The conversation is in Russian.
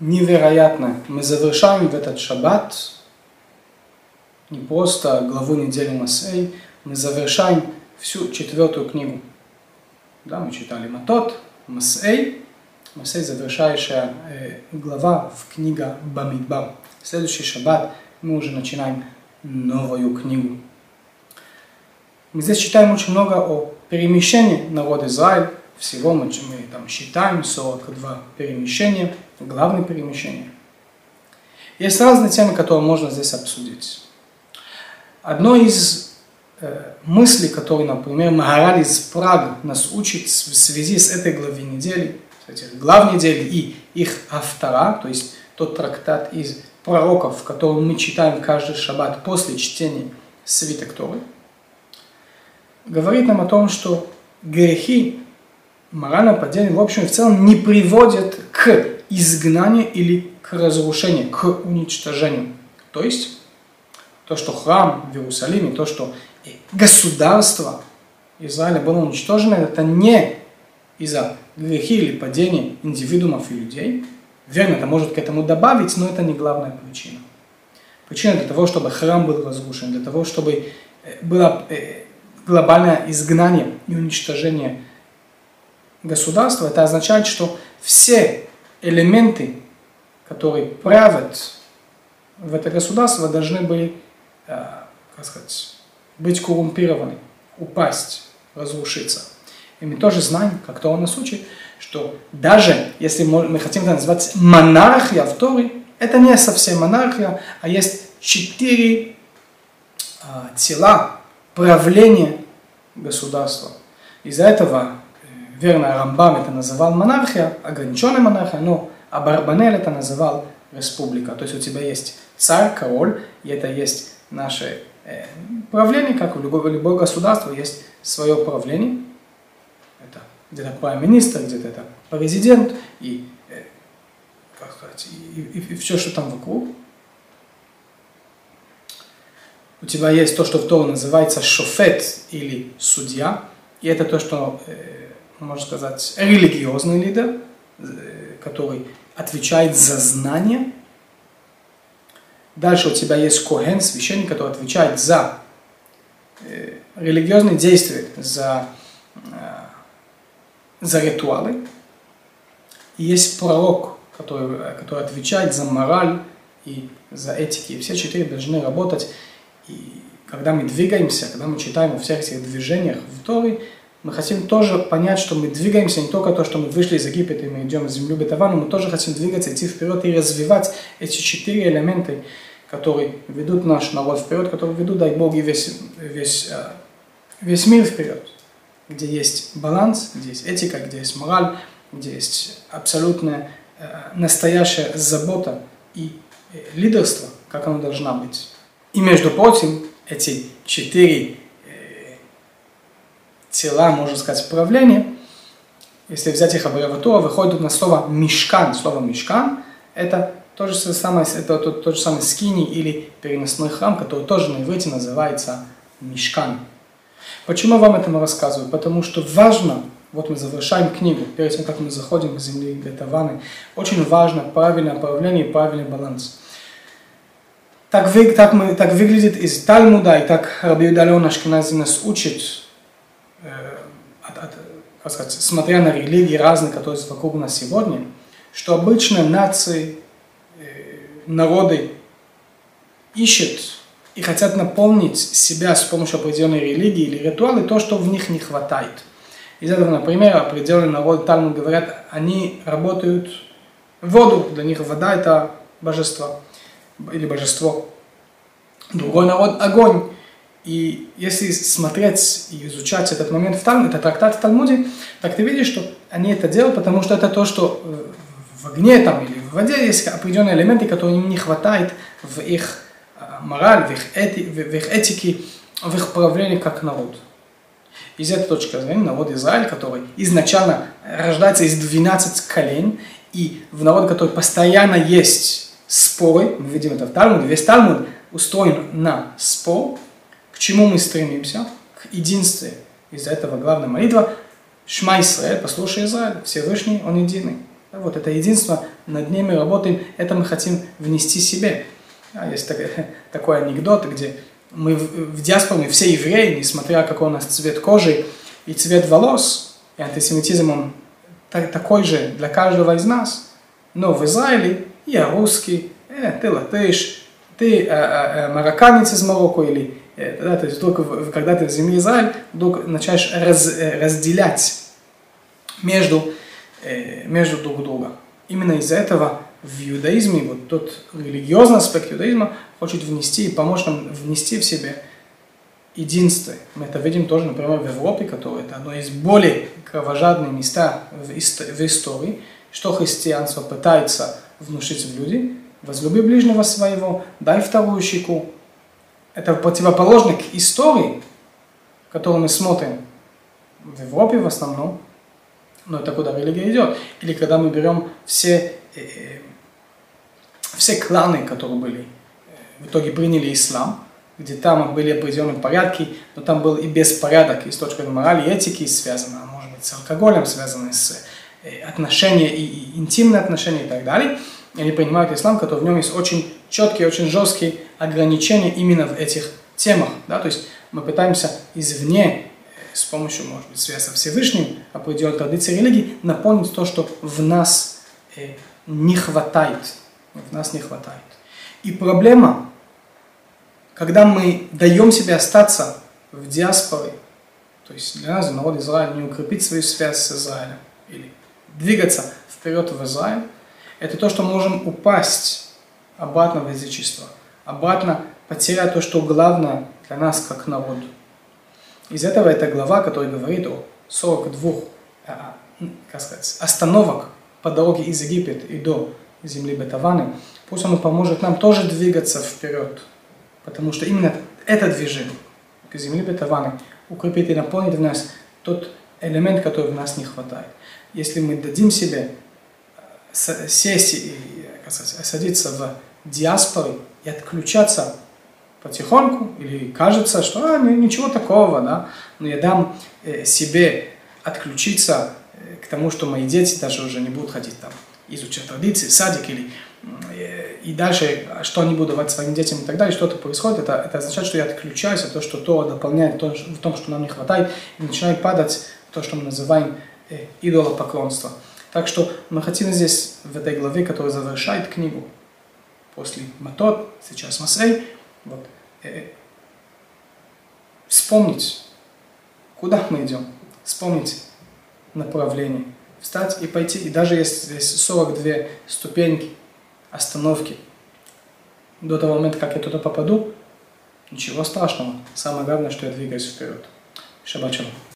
невероятное. Мы завершаем в этот шаббат не просто главу недели Масей, мы завершаем всю четвертую книгу. Да, мы читали Матот, Масей, Масей завершающая э, глава в книга Бамидбар. Следующий шаббат мы уже начинаем новую книгу. Мы здесь читаем очень много о перемещении народа Израиль. Всего мы, мы там считаем 42 перемещения, главные перемещения. Есть разные темы, которые можно здесь обсудить. Одно из э, мыслей, которые, например, Магараль из Прага нас учит в связи с этой главой недели, с этих глав недели и их автора, то есть тот трактат из пророков, который мы читаем каждый шаббат после чтения свиток Торы, говорит нам о том, что грехи, моральное падение, в общем и в целом не приводят к изгнанию или к разрушению, к уничтожению. То есть, то, что храм в Иерусалиме, то, что государство Израиля было уничтожено, это не из-за грехи или падения индивидуумов и людей. Верно, это может к этому добавить, но это не главная причина. Причина для того, чтобы храм был разрушен, для того, чтобы э, было э, глобальное изгнание и уничтожение государства, это означает, что все элементы, которые правят в это государство, должны были, э, как сказать, быть коррумпированы, упасть, разрушиться. И мы тоже знаем, как то он нас учит, что даже если мы хотим это назвать монархия в Торе, это не совсем монархия, а есть четыре а, тела правления государства. Из-за этого, э, верно, Рамбам это называл монархия, ограниченная монархия, но Абарбанель это называл республика. То есть у тебя есть царь, король, и это есть наше э, правление, как у любого, любого государства есть свое правление. Это где-то прайм-министр, где-то это президент и, э, как сказать, и, и, и все, что там вокруг. У тебя есть то, что в Торе называется шофет или судья, и это то, что, э, можно сказать, религиозный лидер, э, который отвечает за знание. Дальше у тебя есть коген, священник, который отвечает за э, религиозные действия, за, за ритуалы. И есть пророк, который, который отвечает за мораль и за этики. И все четыре должны работать и когда мы двигаемся, когда мы читаем о всех этих движениях в Торе, мы хотим тоже понять, что мы двигаемся не только то, что мы вышли из Египта и мы идем в землю Бетавану, мы тоже хотим двигаться, идти вперед и развивать эти четыре элемента, которые ведут наш народ вперед, которые ведут, дай Бог, и весь, весь, э, весь мир вперед, где есть баланс, где есть этика, где есть мораль, где есть абсолютная э, настоящая забота и э, лидерство, как оно должно быть. И между прочим, эти четыре тела, можно сказать, правления, если взять их аббревиатура, выходит на слово мешкан. Слово мешкан – это то же самое, это тот, тот же самый скини или переносной храм, который тоже на иврите называется мешкан. Почему я вам это рассказываю? Потому что важно, вот мы завершаем книгу, перед тем, как мы заходим к земле Гетаваны, очень важно правильное управление и правильный баланс – так, так, мы, так выглядит из Талмуда, и так Раби Юдалон Ашкенази нас учит, от, от, как сказать, смотря на религии разные, которые вокруг нас сегодня, что обычно нации, э, народы ищут и хотят наполнить себя с помощью определенной религии или ритуала то, что в них не хватает. Из этого, например, определенный народ Талмуд говорят, они работают воду, для них вода это божество или божество. Другой народ – огонь. И если смотреть и изучать этот момент в Талмуде, этот трактат в Талмуде, так ты видишь, что они это делают, потому что это то, что э, в огне там или в воде есть определенные элементы, которые им не хватает в их э, мораль, в их, эти, в их этике, в их правлении как народ. Из этой точки зрения народ Израиль, который изначально рождается из 12 колен, и в народ, который постоянно есть споры, мы видим это в Талмуде, весь Талмуд устроен на спор, чему мы стремимся, к единству. Из-за этого главная молитва Шма Исраэль, послушай Израиль, Всевышний, Он единый. Вот это единство, над ним мы работаем, это мы хотим внести себе. А есть так, такой анекдот, где мы в, в диаспоре, все евреи, несмотря какой у нас цвет кожи и цвет волос, и антисемитизм он так, такой же для каждого из нас, но в Израиле я русский, э, ты латыш, ты э, э, э марокканец из Марокко или да, то есть вдруг, когда ты в земле Израиль, вдруг начинаешь раз, разделять между, между друг другом. Именно из-за этого в иудаизме, вот тот религиозный аспект иудаизма хочет внести и помочь нам внести в себе единство. Мы это видим тоже, например, в Европе, которая это одно из более кровожадных места в истории, что христианство пытается внушить в люди. Возлюби ближнего своего, дай вторую щеку. Это противоположно к истории, которую мы смотрим в Европе в основном, но это куда религия идет. Или когда мы берем все, э, э все кланы, которые были, э, в итоге приняли ислам, где там были определенные порядки, но там был и беспорядок, и с точки зрения морали и этики связано, а может быть с алкоголем связано, с э, отношения и, и интимные отношения и так далее. Они принимают ислам, который в нем есть очень четкие, очень жесткие ограничения именно в этих темах. Да? То есть мы пытаемся извне, э, с помощью, может быть, связи со Всевышним, определенной традиции религии, наполнить то, что в нас э, не хватает. В нас не хватает. И проблема когда мы даем себе остаться в диаспоре, то есть для нас, народ Израиля, не укрепить свою связь с Израилем или двигаться вперед в Израиль, это то, что мы можем упасть обратно в язычество, обратно потерять то, что главное для нас как народ. Из этого эта глава, которая говорит о 42 а, как сказать, остановок по дороге из Египет и до земли Бетаваны, пусть он поможет нам тоже двигаться вперед, Потому что именно это движение к земле Бетаваны укрепит и наполнит в нас тот элемент, который в нас не хватает. Если мы дадим себе э, сесть и сказать, садиться в диаспоре и отключаться потихоньку, или кажется, что а, ничего такого, да, но я дам э, себе отключиться э, к тому, что мои дети даже уже не будут ходить там, изучать традиции, садик или и дальше, что они будут давать своим детям и так далее, что-то происходит, это, это означает, что я отключаюсь от того, что то дополняет то, в том, что нам не хватает, и начинает падать то, что мы называем э, идолопоклонство. Так что мы хотим здесь, в этой главе, которая завершает книгу, после Матот, сейчас Масей, вот, э, вспомнить, куда мы идем, вспомнить направление, встать и пойти. И даже если здесь 42 ступеньки, остановки. До того момента, как я туда попаду, ничего страшного. Самое главное, что я двигаюсь вперед. Шаббат шалом.